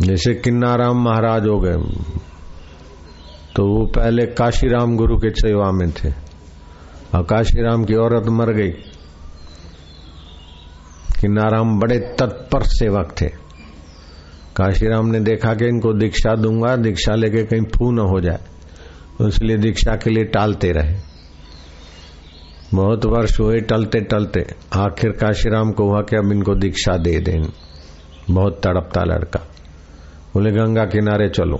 जैसे किन्नाराम महाराज हो गए। तो वो पहले काशीराम गुरु के सेवा में थे। और काशीराम की औरत मर गई। किन्नाराम बड़े तत्पर सेवक थे। काशीराम ने देखा कि इनको दीक्षा दूँगा, दीक्षा लेके कहीं फू न हो जाए। इसलिए दीक्षा के लिए टालते रहे। बहुत वर्ष हुए टलते टलते आखिर काशीराम को हुआ कि अब इनको दीक्षा दे दें। बहुत तड़पता लड़का। बोले, गंगा किनारे चलो।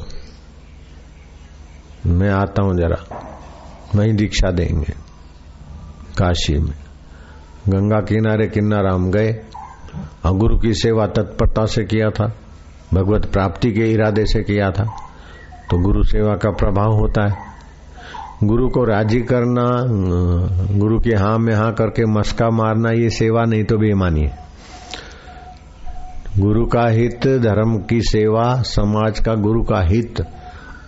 मैं आता हूँ जरा। वहीं दीक्षा देंगे काशी में। गंगा किनारे किन्नाराम गए। और गुरु की सेवा तत्परता से किया था। भगवत प्राप्ति के इरादे से किया था। तो गुरु सेवा का प्रभाव होता है। गुरु को राज़ी करना, गुरु की हाँ में हाँ करके मस्का मारना, ये सेवा नहीं तो बेमानी है। गुरु का हित, धर्म की सेवा, समाज का गुरु का हित,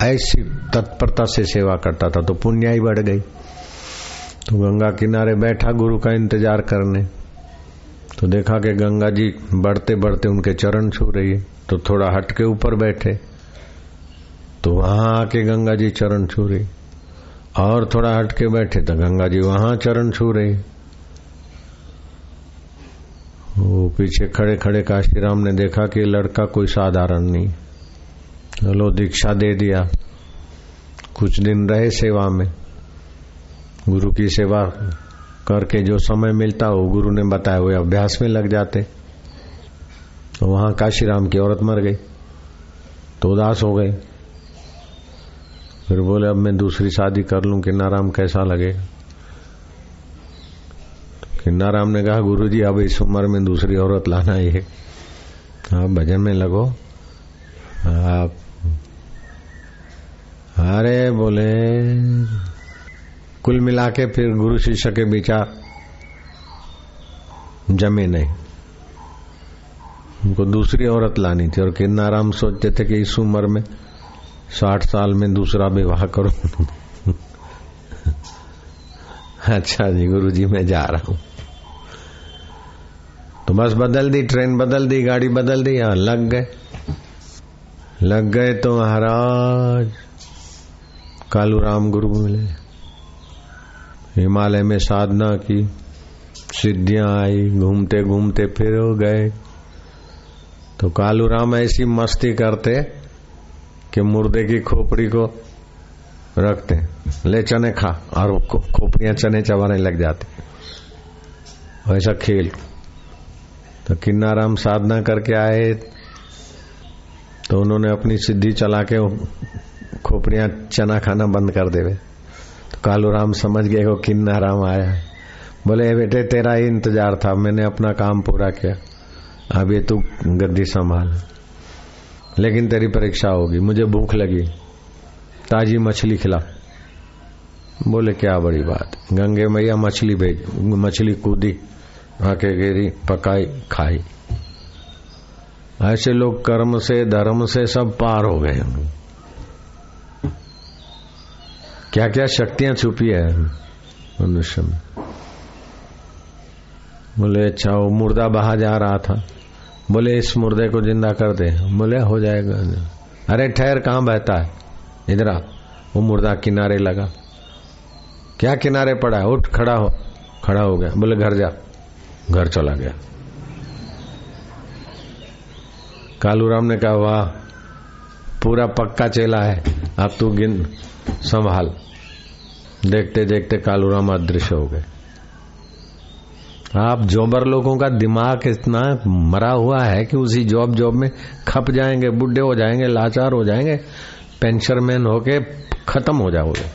ऐसी तत्परता से सेवा करता था तो पुण्य ही बढ़ गई। तो गंगा किनारे बैठा गुरु का इंतज़ार करने। तो देखा कि गंगा जी बढ़ते बढ़ते उनके चरण छू रही है तो थोड़ा हट के ऊपर बैठे। तो वहाँ आके गंगा जी चरण छू रही। और थोड़ा हट के बैठे तो गंगा जी वहाँ चरण छू रही। वो पीछे खड़े खड़े काशीराम ने देखा कि लड़का कोई साधारण नहीं। चलो दीक्षा दे दिया। कुछ दिन रहे सेवा में। गुरु की सेवा करके जो समय मिलता वो गुरु ने बताया, वो अभ्यास में लग जाते। तो वहाँ काशीराम की औरत मर गई। तो उदास हो गए। फिर बोले, अब मैं दूसरी शादी कर लूँ कि नाराम कैसा लगेगा किन्नाराम ने कहा गुरु जी अब इस उम्र में दूसरी औरत लाना ये आप भजन में लगो। आप, अरे, बोले, कुल मिला के फिर गुरु शिष्य के विचार जमे नहीं। उनको दूसरी औरत लानी थी और किन्नाराम सोचते थे कि इस उम्र में साठ साल में दूसरा विवाह करो। अच्छा जी गुरु जी मैं जा रहा हूँ। तो बस बदल दी, ट्रेन बदल दी, गाड़ी बदल दी, यहाँ लग गए। लग गए तो महाराज, कालू राम गुरु मिले। हिमालय में साधना की, सिद्धियाँ आई, घूमते घूमते फिर हो गए। तो कालू राम ऐसी मस्ती करते कि मुर्दे की खोपड़ी को रखते। ले चने खा, और खोपड़ियाँ चने चबाने लग जाते। ऐसा खेल। तो किन्नाराम साधना करके आए तो उन्होंने अपनी सिद्धि चला के खोपड़ियाँ, चना खाना बंद कर देवे। तो कालू राम समझ गए वो किन्नाराम आया बोले बेटे, तेरा ही इंतज़ार था, मैंने अपना काम पूरा किया। अब ये तू गद्दी संभाल। लेकिन तेरी परीक्षा होगी, मुझे भूख लगी। ताजी मछली खिला। बोले, क्या बड़ी बात। गंगे मैया मछली भेज, मछली कूदी। आके गिरी, पकाई, खाई। ऐसे लोग कर्म से, धर्म से सब पार हो गए क्या क्या शक्तियाँ छुपी है मनुष्य में? बोले अच्छा वो मुर्दा बहा जा रहा था। बोले, इस मुर्दे को ज़िंदा कर दे। बोले, हो जाएगा। अरे, ठहर, कहाँ बहता है? इधर वो मुर्दा किनारे लगा। क्या किनारे पड़ा है? उठ, खड़ा हो। खड़ा हो गया। बोले, घर जा। घर चला गया। कालूराम ने कहा, वाह, पूरा पक्का चेला है, अब तू गिन, संभाल। देखते देखते कालूराम अदृश्य हो गए। आप जॉबर लोगों का दिमाग इतना मरा हुआ है कि उसी जॉब जॉब में खप जाएँगे, बुढ़े हो जाएँगे, लाचार हो जाएँगे, पेंशनमैन होके खत्म हो जाओगे।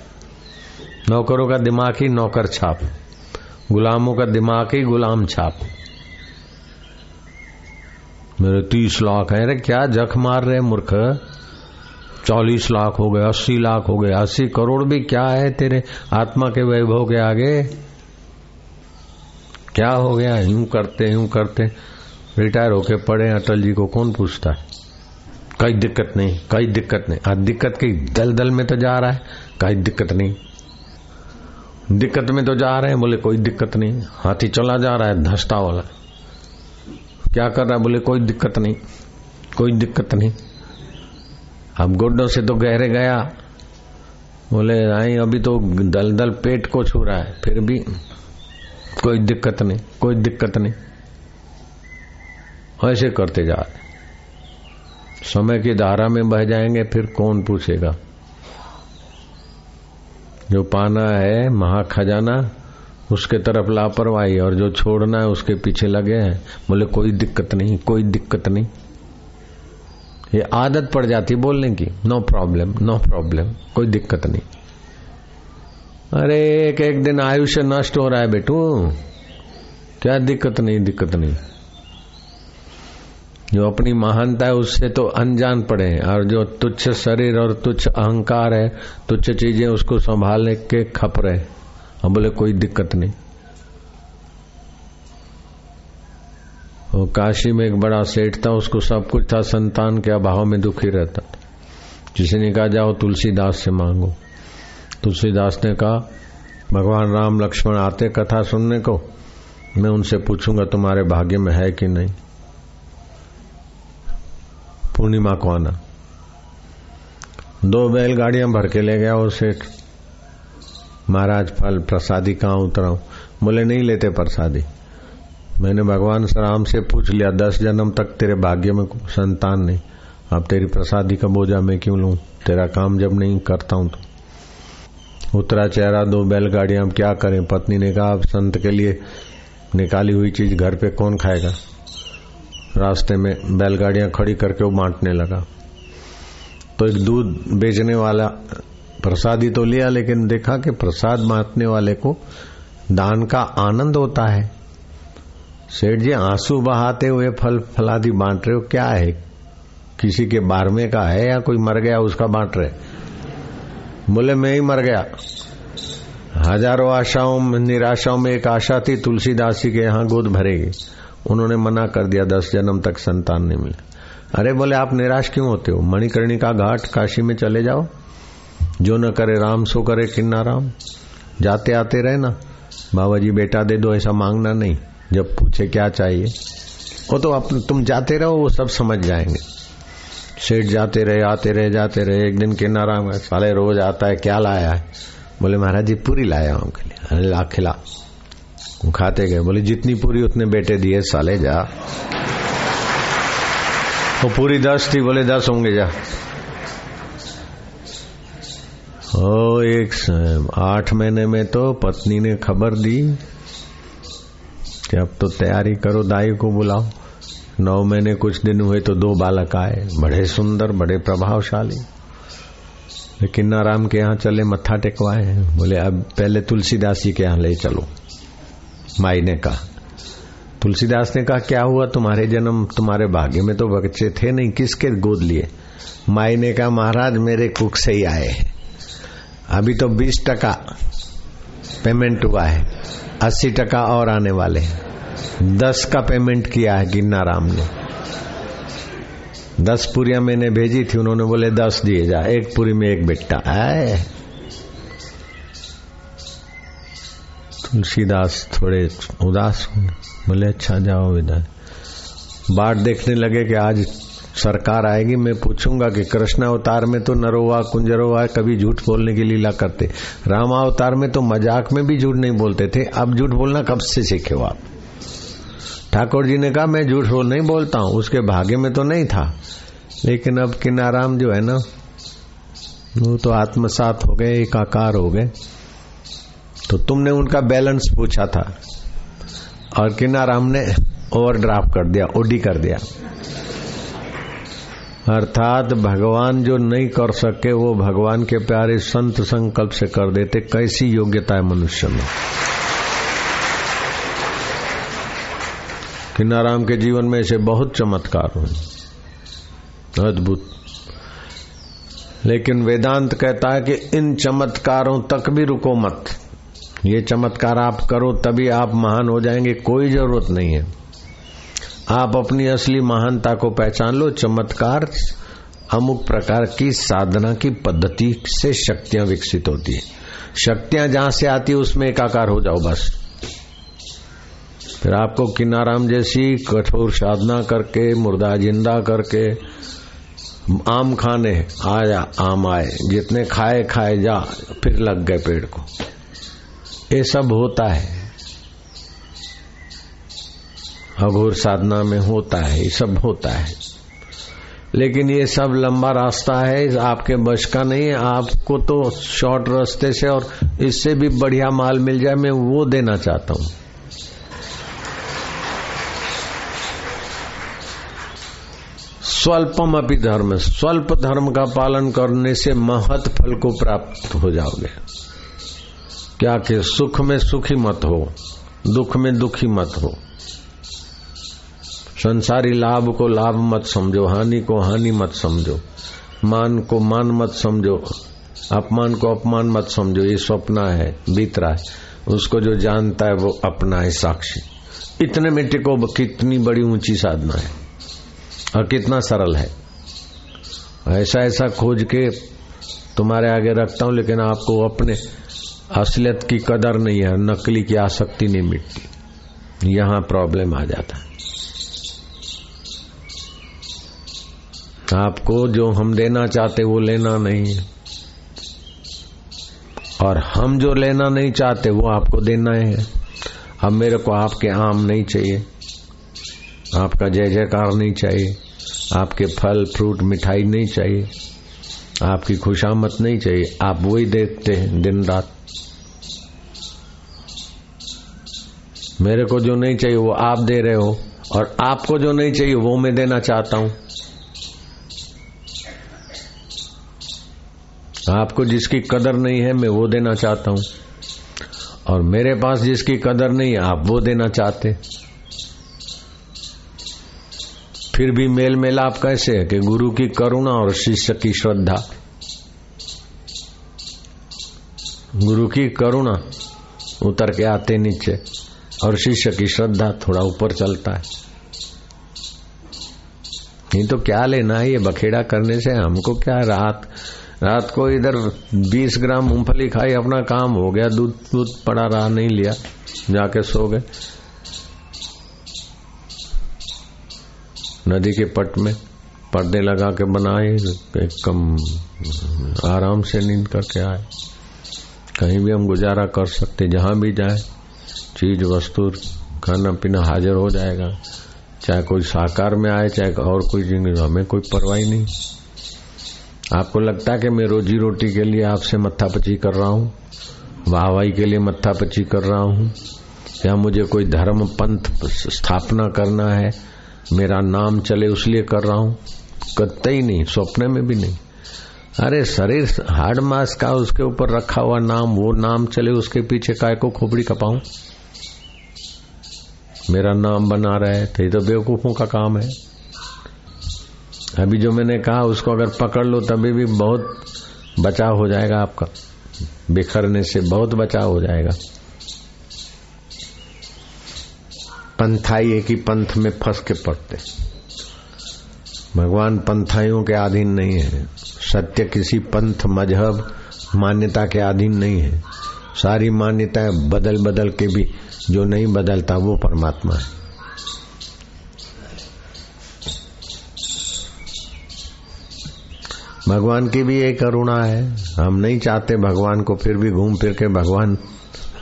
नौकरों का दिमाग ही नौकर छाप। गुलामों का दिमाग ही गुलाम छाप। मेरे तीस लाख है। अरे क्या जख मार रहे मूर्ख? चालीस लाख हो गए, अस्सी लाख हो गए, अस्सी करोड़ भी क्या है तेरे आत्मा के वैभव के आगे? क्या हो गया? यूँ करते यूँ करते। रिटायर होके पड़े अटल जी को कौन पूछता है? कई दिक्कत नहीं, कई दिक्कत नहीं। आज दिक्कत की दल दल में तो जा रहा है, कई दिक्कत नहीं। दिक्कत में तो जा रहे हैं, बोले कोई दिक्कत नहीं। हाथी चला जा रहा है, धस्ता वाला। क्या कर रहा है, बोले कोई दिक्कत नहीं, कोई दिक्कत नहीं। अब गोड्डों से तो गहरे गया। बोले आई अभी तो दल दल पेट को छू रहा है, फिर भी कोई दिक्कत नहीं, कोई दिक्कत नहीं। ऐसे करते जा रहे समय की धारा में बह जाएँगे, फिर कौन पूछेगा? जो पाना है महाखजाना उसके तरफ़ लापरवाही, और जो छोड़ना है, उसके पीछे लगे हैं। बोले, कोई दिक्कत नहीं, कोई दिक्कत नहीं। ये आदत पड़ जाती बोलने की। नो प्रॉब्लम नो प्रॉब्लम कोई दिक्कत नहीं। अरे एक एक दिन आयुष्य नष्ट हो रहा है बेटू। क्या दिक्कत नहीं दिक्कत नहीं। जो अपनी महानता है, उससे तो अनजान पड़े और जो तुच्छ शरीर और तुच्छ अहंकार है, तुच्छ चीज़ें उसको संभालने के खप रहे हम बोले, कोई दिक्कत नहीं। वो काशी में एक बड़ा सेठ था, उसको सब कुछ था, संतान के अभाव में दुखी रहता था। जिसे ने कहा, जाओ तुलसीदास से मांगो। तुलसीदास ने कहा, भगवान राम लक्ष्मण आते कथा सुनने को? मैं उनसे पूछूँगा, तुम्हारे भाग्य में है कि नहीं? पूर्णिमा को आना दो बैलगाड़ियाँ भर के ले गया वो सेठ। महाराज फल, प्रसादी कहाँ उतरा बोले, नहीं लेते प्रसादी। मैंने भगवान राम से पूछ लिया, दस जन्म तक तेरे भाग्य में संतान नहीं। अब तेरी प्रसादी का बोझा मैं क्यों लू? तेरा काम जब नहीं करता हूँ तो। उतरा चेहरा, दो बैलगाड़ियाँ, अब क्या करें? पत्नी ने कहा, अब संत के लिए निकाली हुई चीज़ घर पे कौन खाएगा? रास्ते में बैलगाड़ियाँ खड़ी करके वो बांटने लगा। तो एक दूध बेचने वाला प्रसादी तो लिया, लेकिन देखा कि प्रसाद बांटने वाले को दान का आनंद होता है। सेठ जी, आँसू बहाते हुए फल फलादी बांट रहे हो, क्या है? किसी के बारहवें का है या कोई मर गया, उसका बांट रहे? बोले, मैं ही मर गया। हज़ारों आशाओं, निराशाओं में एक आशा थी, तुलसीदास जी के यहाँ गोद भरेगी उन्होंने मना कर दिया, दस जन्म तक संतान नहीं मिले। अरे बोले, आप निराश क्यों होते हो? मणिकर्णी का घाट काशी में चले जाओ। जो न करे राम, सो करे किन्ना राम। जाते आते रहे ना बाबा जी बेटा दे दो, ऐसा मांगना नहीं। जब पूछे क्या चाहिए? वो तो आप, तुम जाते रहो, वो सब समझ जाएँगे। सेठ जाते रहे, आते रहे, जाते रहे। एक दिन किन्ना राम साले रोज आता है, क्या लाया है? बोले, महाराज जी, पूरी लाया हूँ खिला खाते गए। बोले, जितनी पूरी उतने बेटे दिए, साले जा। वो पूरी दस थी, बोले, दस होंगे, जा। ओ, एक आठ महीने में तो पत्नी ने खबर दी कि अब तो तैयारी करो, दाई को बुलाओ। नौ महीने कुछ दिन हुए तो दो बालक आए, बड़े सुंदर, बड़े प्रभावशाली। लेकिन नाराम के यहाँ चले, मत्था टेकवाए। बोले, अब पहले तुलसीदास जी के यहाँ ले चलो। माई ने कहा। तुलसीदास ने कहा, क्या हुआ? तुम्हारे जन्म तुम्हारे भाग्य में तो बच्चे थे नहीं, किसके गोद लिए? माई ने कहा, महाराज, मेरे कुक से ही आए अभी तो बीस टका पेमेंट हुआ है। अस्सी टका और आने वाले दस का पेमेंट किया है गिन्ना राम ने। दस पूरिया मैंने भेजी थी, उन्होंने बोले, दस दिए जा, एक पूरी में एक बेटा आए तुलसीदास थोड़े उदास हुए बोले अच्छा जाओ विदाई बाट देखने लगे कि आज सरकार आएगी। मैं पूछूँगा कि कृष्ण अवतार में तो नरोवा, कुंजरोवा कभी झूठ बोलने की लीला करते। राम अवतार में तो मज़ाक में भी झूठ नहीं बोलते थे। अब झूठ बोलना कब से सीखे हो आप? ठाकुर जी ने कहा, मैं झूठ बोल, नहीं बोलता हूँ। उसके भाग्य में तो नहीं था। लेकिन अब किनाराम जो है ना, वो तो आत्मसात हो गए, एकाकार हो गए। तो तुमने उनका बैलेंस पूछा था। और किनाराम ने ओवरड्राफ्ट कर दिया, ओडी कर दिया। अर्थात भगवान जो नहीं कर सके, वो भगवान के प्यारे संत संकल्प से कर देते, कैसी योग्यता है मनुष्य में। किन्नाराम के जीवन में ऐसे बहुत चमत्कार हुए। अद्भुत। लेकिन वेदांत कहता है कि इन चमत्कारों तक भी रुको मत। ये चमत्कार आप करो, तभी आप महान हो जाएँगे, कोई ज़रूरत नहीं है। आप अपनी असली महानता को पहचान लो, चमत्कार अमुक प्रकार की साधना की पद्धति से शक्तियाँ विकसित होती है। शक्तियाँ जहाँ से आती है, उसमें एकाकार हो जाओ बस। फिर आपको किनाराम जैसी कठोर साधना करके, मुर्दा ज़िंदा करके, आम खाने, आया, आम आए, जितने खाए खाए जा, फिर लग गए पेड़ को। ये सब होता है। अघोर साधना में होता है, ये सब होता है। लेकिन ये सब लंबा रास्ता है, आपके बश का नहीं है आपको तो शॉर्ट रास्ते से और इससे भी बढ़िया माल मिल जाए, मैं वो देना चाहता हूँ। स्वल्पम अपनी धर्म। स्वल्प धर्म का पालन करने से महत फल को प्राप्त हो जाओगे। क्या कि सुख में सुखी मत हो, दुख में दुखी मत हो। संसारी लाभ को लाभ मत समझो, हानि को हानि मत समझो, मान को मान मत समझो, अपमान को अपमान मत समझो, ये स्वप्न है, बीत रहा है। उसको जो जानता है वो अपना है साक्षी। इतने मिट्टी को कितनी बड़ी ऊँची साधना है, और कितना सरल है। ऐसा ऐसा खोज के तुम्हारे आगे रखता हूँ, लेकिन आपको अपने असलियत की कदर नहीं है, नकली की आसक्ति नहीं मिटती। यहाँ प्रॉब्लम आ जाता है। आपको जो हम देना चाहते वो लेना नहीं है। और हम जो लेना नहीं चाहते, वो आपको देना है अब मेरे को आपके आम नहीं चाहिए। आपका जय जयकार नहीं चाहिए। आपके फल फ्रूट मिठाई नहीं चाहिए। आपकी खुशामत नहीं चाहिए। आप वही देखते हैं दिन रात। मेरे को जो नहीं चाहिए वो आप दे रहे हो और आपको जो नहीं चाहिए वो मैं देना चाहता हूँ। आपको जिसकी कदर नहीं है मैं वो देना चाहता हूँ। और मेरे पास जिसकी कदर नहीं है, आप वो देना चाहते फिर भी मेल मेलाप कैसे है कि गुरु की करुणा और शिष्य की श्रद्धा? गुरु की करुणा उतर के आते नीचे और शिष्य की श्रद्धा थोड़ा ऊपर चलता है। नहीं तो क्या लेना है? ये बखेड़ा करने से हमको क्या रात रात को इधर 20 ग्राम मूंगफली खाई, अपना काम हो गया, दूध दूध पड़ा रहा, नहीं लिया, जाके सो गए। नदी के पट में पर्दे लगा के बनाए कम आराम से नींद करके आए। कहीं भी हम गुजारा कर सकते जहाँ भी जाए, चीज़, वस्तु, खाना पीना हाजिर हो जाएगा। चाहे कोई साकार में आए, चाहे और कोई ज़िंदगी हमें कोई परवाही नहीं। आपको लगता है कि मैं रोजी रोटी के लिए आपसे मत्था पची कर रहा हूँ? वाहवाही के लिए मत्था पची कर रहा हूँ? या मुझे कोई धर्म पंथ स्थापना करना है? मेरा नाम चले उसलिए कर रहा हूँ। कतई नहीं स्वप्न में भी नहीं। अरे शरीर हार्ड मास का उसके ऊपर रखा हुआ नाम, वो नाम चले उसके पीछे काय को खोपड़ी कपाऊं मेरा नाम बना रहा है तो ये तो बेवकूफों का काम है। अभी जो मैंने कहा, उसको अगर पकड़ लो, तभी भी बहुत बचाव हो जाएगा आपका। बिखरने से बहुत बचाव हो जाएगा। पंथाई एक ही पंथ में फंस के पड़ते। भगवान पंथाइयों के अधीन नहीं है। सत्य किसी पंथ, मज़हब, मान्यता के अधीन नहीं है। सारी मान्यताएँ बदल बदल के भी जो नहीं बदलता, वो परमात्मा है। भगवान की भी एक करुणा है। हम नहीं चाहते भगवान को फिर भी घूम फिर के भगवान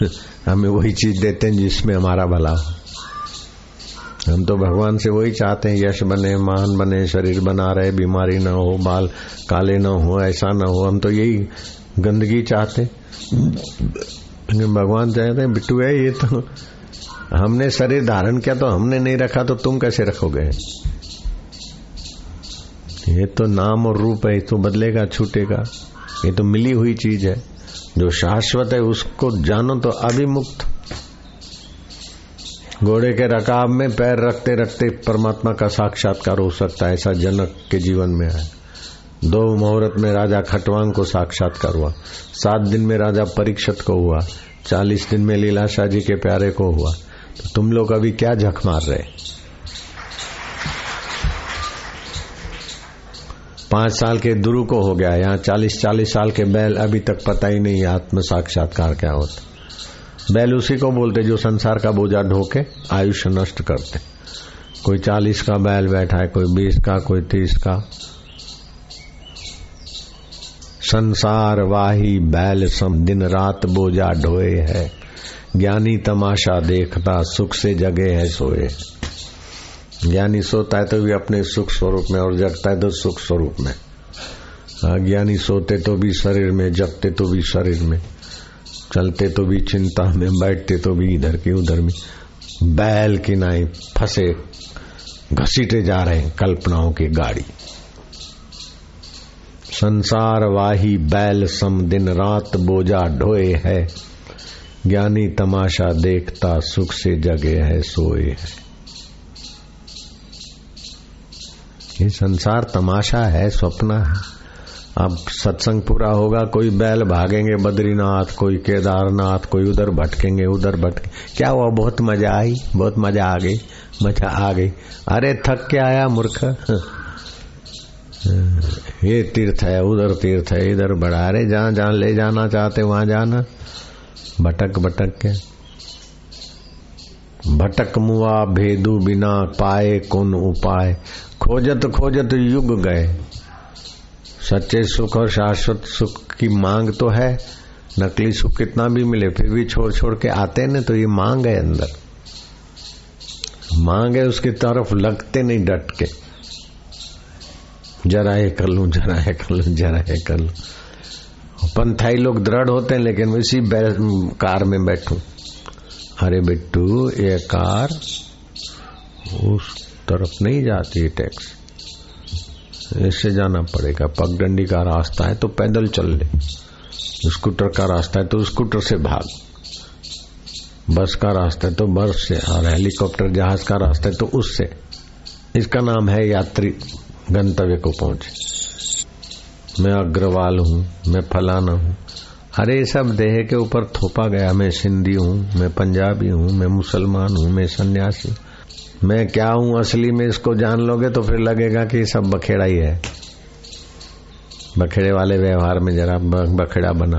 हमें वही चीज़ देते हैं जिसमें हमारा भला हो। हम तो भगवान से वही चाहते हैं, यश बने, मान बने, शरीर बना रहे, बीमारी न हो, बाल काले न हो, ऐसा न हो, हम तो यही गंदगी चाहते भगवान चाहते हैं, बिट्टू है ये तो। हमने शरीर धारण किया तो हमने नहीं रखा तो तुम कैसे रखोगे? ये तो नाम और रूप है तो बदलेगा, छूटेगा। ये तो मिली हुई चीज़ है। जो शाश्वत है, उसको जानो तो अभिमुक्त। घोड़े के रकाब में पैर रखते रखते परमात्मा का साक्षात्कार हो सकता है, ऐसा जनक के जीवन में है। दो मुहूर्त में राजा खटवांग को साक्षात्कार हुआ। सात दिन में राजा परीक्षत को हुआ। चालीस दिन में लीलाशाह जी के प्यारे को हुआ। तो तुम लोग अभी क्या झक मार रहे? पाँच साल के दुरु को हो गया। यहाँ चालीस चालीस साल के बैल अभी तक पता ही नहीं आत्म साक्षात्कार क्या होता। बैल उसी को बोलते जो संसार का बोझा ढोके आयुष्य नष्ट करते। कोई चालीस का बैल बैठा है, कोई बीस का, कोई तीस का। संसार वाही बैल सम दिन रात बोझा ढोए है। ज्ञानी तमाशा देखता, सुख से जगे है सोए। ज्ञानी सोता है तो भी अपने सुख स्वरूप में और जगता है तो सुख स्वरूप में। अज्ञानी सोते तो भी शरीर में, जगते तो भी शरीर में। चलते तो भी चिंता में, बैठते तो भी इधर के उधर में। बैल की नाई फंसे, घसीटे जा रहे हैं कल्पनाओं की गाड़ी। संसार वाही बैल सम दिन रात बोझा ढोए है। ज्ञानी तमाशा देखता सुख से जगे है, सोए है। ये संसार तमाशा है, स्वप्न है। अब सत्संग पूरा होगा, कोई बैल भागेंगे बद्रीनाथ, कोई केदारनाथ, कोई उधर भटकेंगे, उधर भटके। क्या हुआ? बहुत मज़ा आई, बहुत मज़ा आ गई, मज़ा आ गई। अरे थक के आया मूर्ख। ये तीर्थ है, उधर तीर्थ है, इधर बढ़ा रहे जहाँ जहाँ ले जाना चाहते, वहाँ जाना। भटक भटक के। भटक मुआ भेदू बिना पाए कौन उपाय। खोजत खोजत युग गए। सच्चे सुख और शाश्वत सुख की मांग तो है। नकली सुख कितना भी मिले, फिर भी छोड़ छोड़ के आते न तो ये मांग है अंदर। मांग है उसकी तरफ़ लगते नहीं डट के। जरा ये कर लू, जरा ये कर लू, जरा ये कर लू। पंथाई लोग दृढ़ होते हैं, लेकिन इसी कार में बैठू। अरे बिट्टू, ये कार उस तरफ़ नहीं जाती टैक्स। इससे जाना पड़ेगा। पगडंडी का रास्ता है तो पैदल चल ले। स्कूटर का रास्ता है तो स्कूटर से भाग। बस का रास्ता है तो बस से और हेलीकॉप्टर जहाज़ का रास्ता है तो उससे। इसका नाम है यात्री गंतव्य को पहुँचे। मैं अग्रवाल हूँ, मैं फलाना हूँ। अरे सब देह के ऊपर थोपा गया। मैं सिंधी हूँ, मैं पंजाबी हूँ, मैं मुसलमान हूँ, मैं सन्यासी मैं क्या हूँ? असली में इसको जान लोगे तो फिर लगेगा कि सब बखेड़ा ही है। बखेड़े वाले व्यवहार में जरा बखेड़ा बना।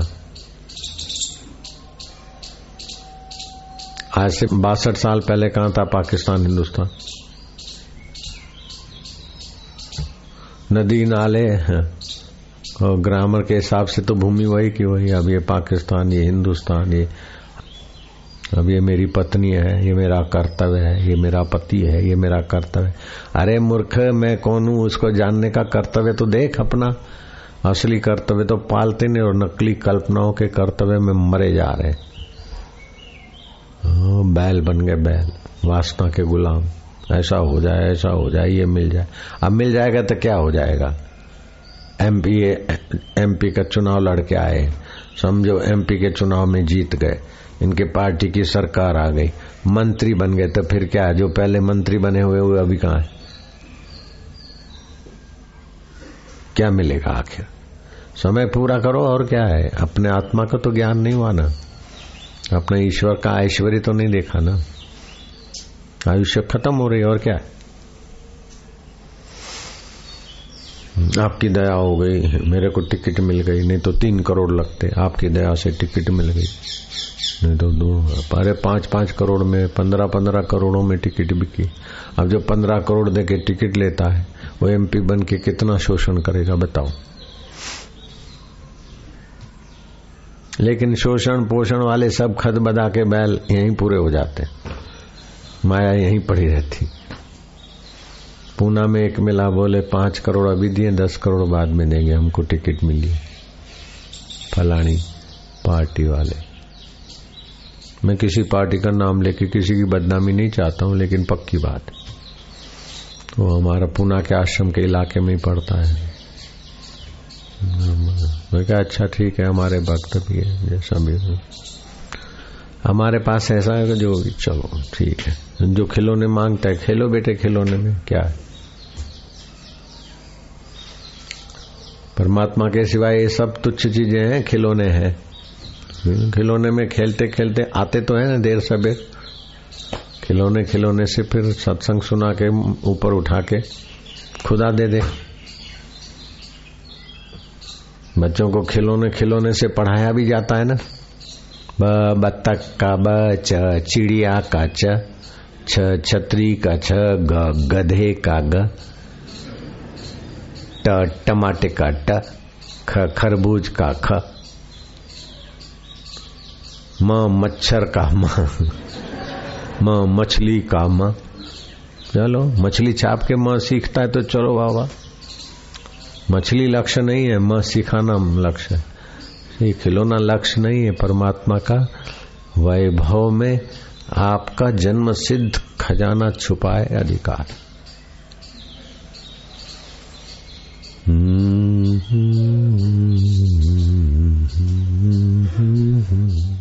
आज से बासठ साल पहले कहा था पाकिस्तान, हिंदुस्तान? नदी नाले और ग्रामर के हिसाब से तो भूमि वही की वही अब ये पाकिस्तान, ये हिंदुस्तान, ये अब ये मेरी पत्नी है, ये मेरा कर्तव्य है, ये मेरा पति है, ये मेरा कर्तव्य अरे मूर्ख, मैं कौन हूँ? उसको जानने का कर्तव्य तो देख अपना। असली कर्तव्य तो पालते नहीं और नकली कल्पनाओं के कर्तव्य में मरे जा रहे बैल बन गए बैल, वासना के गुलाम। ऐसा हो जाए, ऐसा हो जाए, ये मिल जाए। अब मिल जाएगा तो क्या हो जाएगा? एमपी एमपी का चुनाव लड़के आए। समझो एमपी के चुनाव में जीत गए। इनके पार्टी की सरकार आ गई। मंत्री बन गए तो फिर क्या जो पहले मंत्री बने हुए हुए अभी कहा है? क्या मिलेगा आखिर? समय पूरा करो, और क्या है? अपने आत्मा का तो ज्ञान नहीं हुआ ना। अपने ईश्वर का ऐश्वर्य तो नहीं देखा ना। आयुष्य खत्म हो रही और क्या? आपकी दया हो गई, मेरे को टिकट मिल गई, नहीं तो तीन करोड़ लगते, आपकी दया से टिकट मिल गई। नहीं तो दो, अरे पाँच पाँच करोड़ में, पंद्रह पंद्रह करोड़ों में टिकट बिकी। अब जो पंद्रह करोड़ दे के टिकट लेता है, वो एमपी बन के कितना शोषण करेगा बताओ। लेकिन शोषण पोषण वाले सब खत बदा के बैल यहीं पूरे हो जाते। माया यहीं पड़ी रहती। पूना में एक मिला, बोले, पाँच करोड़ अभी दिए दस करोड़ बाद में देंगे, हमको टिकट मिली। फलानी पार्टी वाले। मैं किसी पार्टी का नाम लेके किसी की बदनामी नहीं चाहता हूँ, लेकिन पक्की बात। वो हमारा पूना के आश्रम के इलाके में ही पड़ता है। मैं क्या अच्छा ठीक है, हमारे भक्त भी है जैसा भी हो। हमारे पास ऐसा है कि जो, चलो, ठीक है। जो खिलौने माँगता है, खेलो बेटे, खिलौने में क्या है? परमात्मा के सिवाय ये सब तुच्छ चीज़ें हैं, खिलौने हैं। खिलौने में खेलते खेलते आते तो है ना देर सबेर। खिलौने खिलौने से फिर सत्संग सुना के, ऊपर उठा के खुदा दे दे। बच्चों को खिलौने खिलौने से पढ़ाया भी जाता है ना। ब, बत्तख का ब, च, चिड़िया का च का छ गधे का ग। ट टमाटे का ट ख, खरबूज का ख। म मच्छर का म। म मछली का म। चलो, मछली छाप के म सीखता है तो चलो बाबा। मछली लक्ष्य नहीं है, म सिखाना लक्ष्य है। खिलौना लक्ष्य नहीं है परमात्मा का। वैभव में आपका जन्म सिद्ध खजाना छुपाए अधिकार। 嗯哼。嗯哼哼哼哼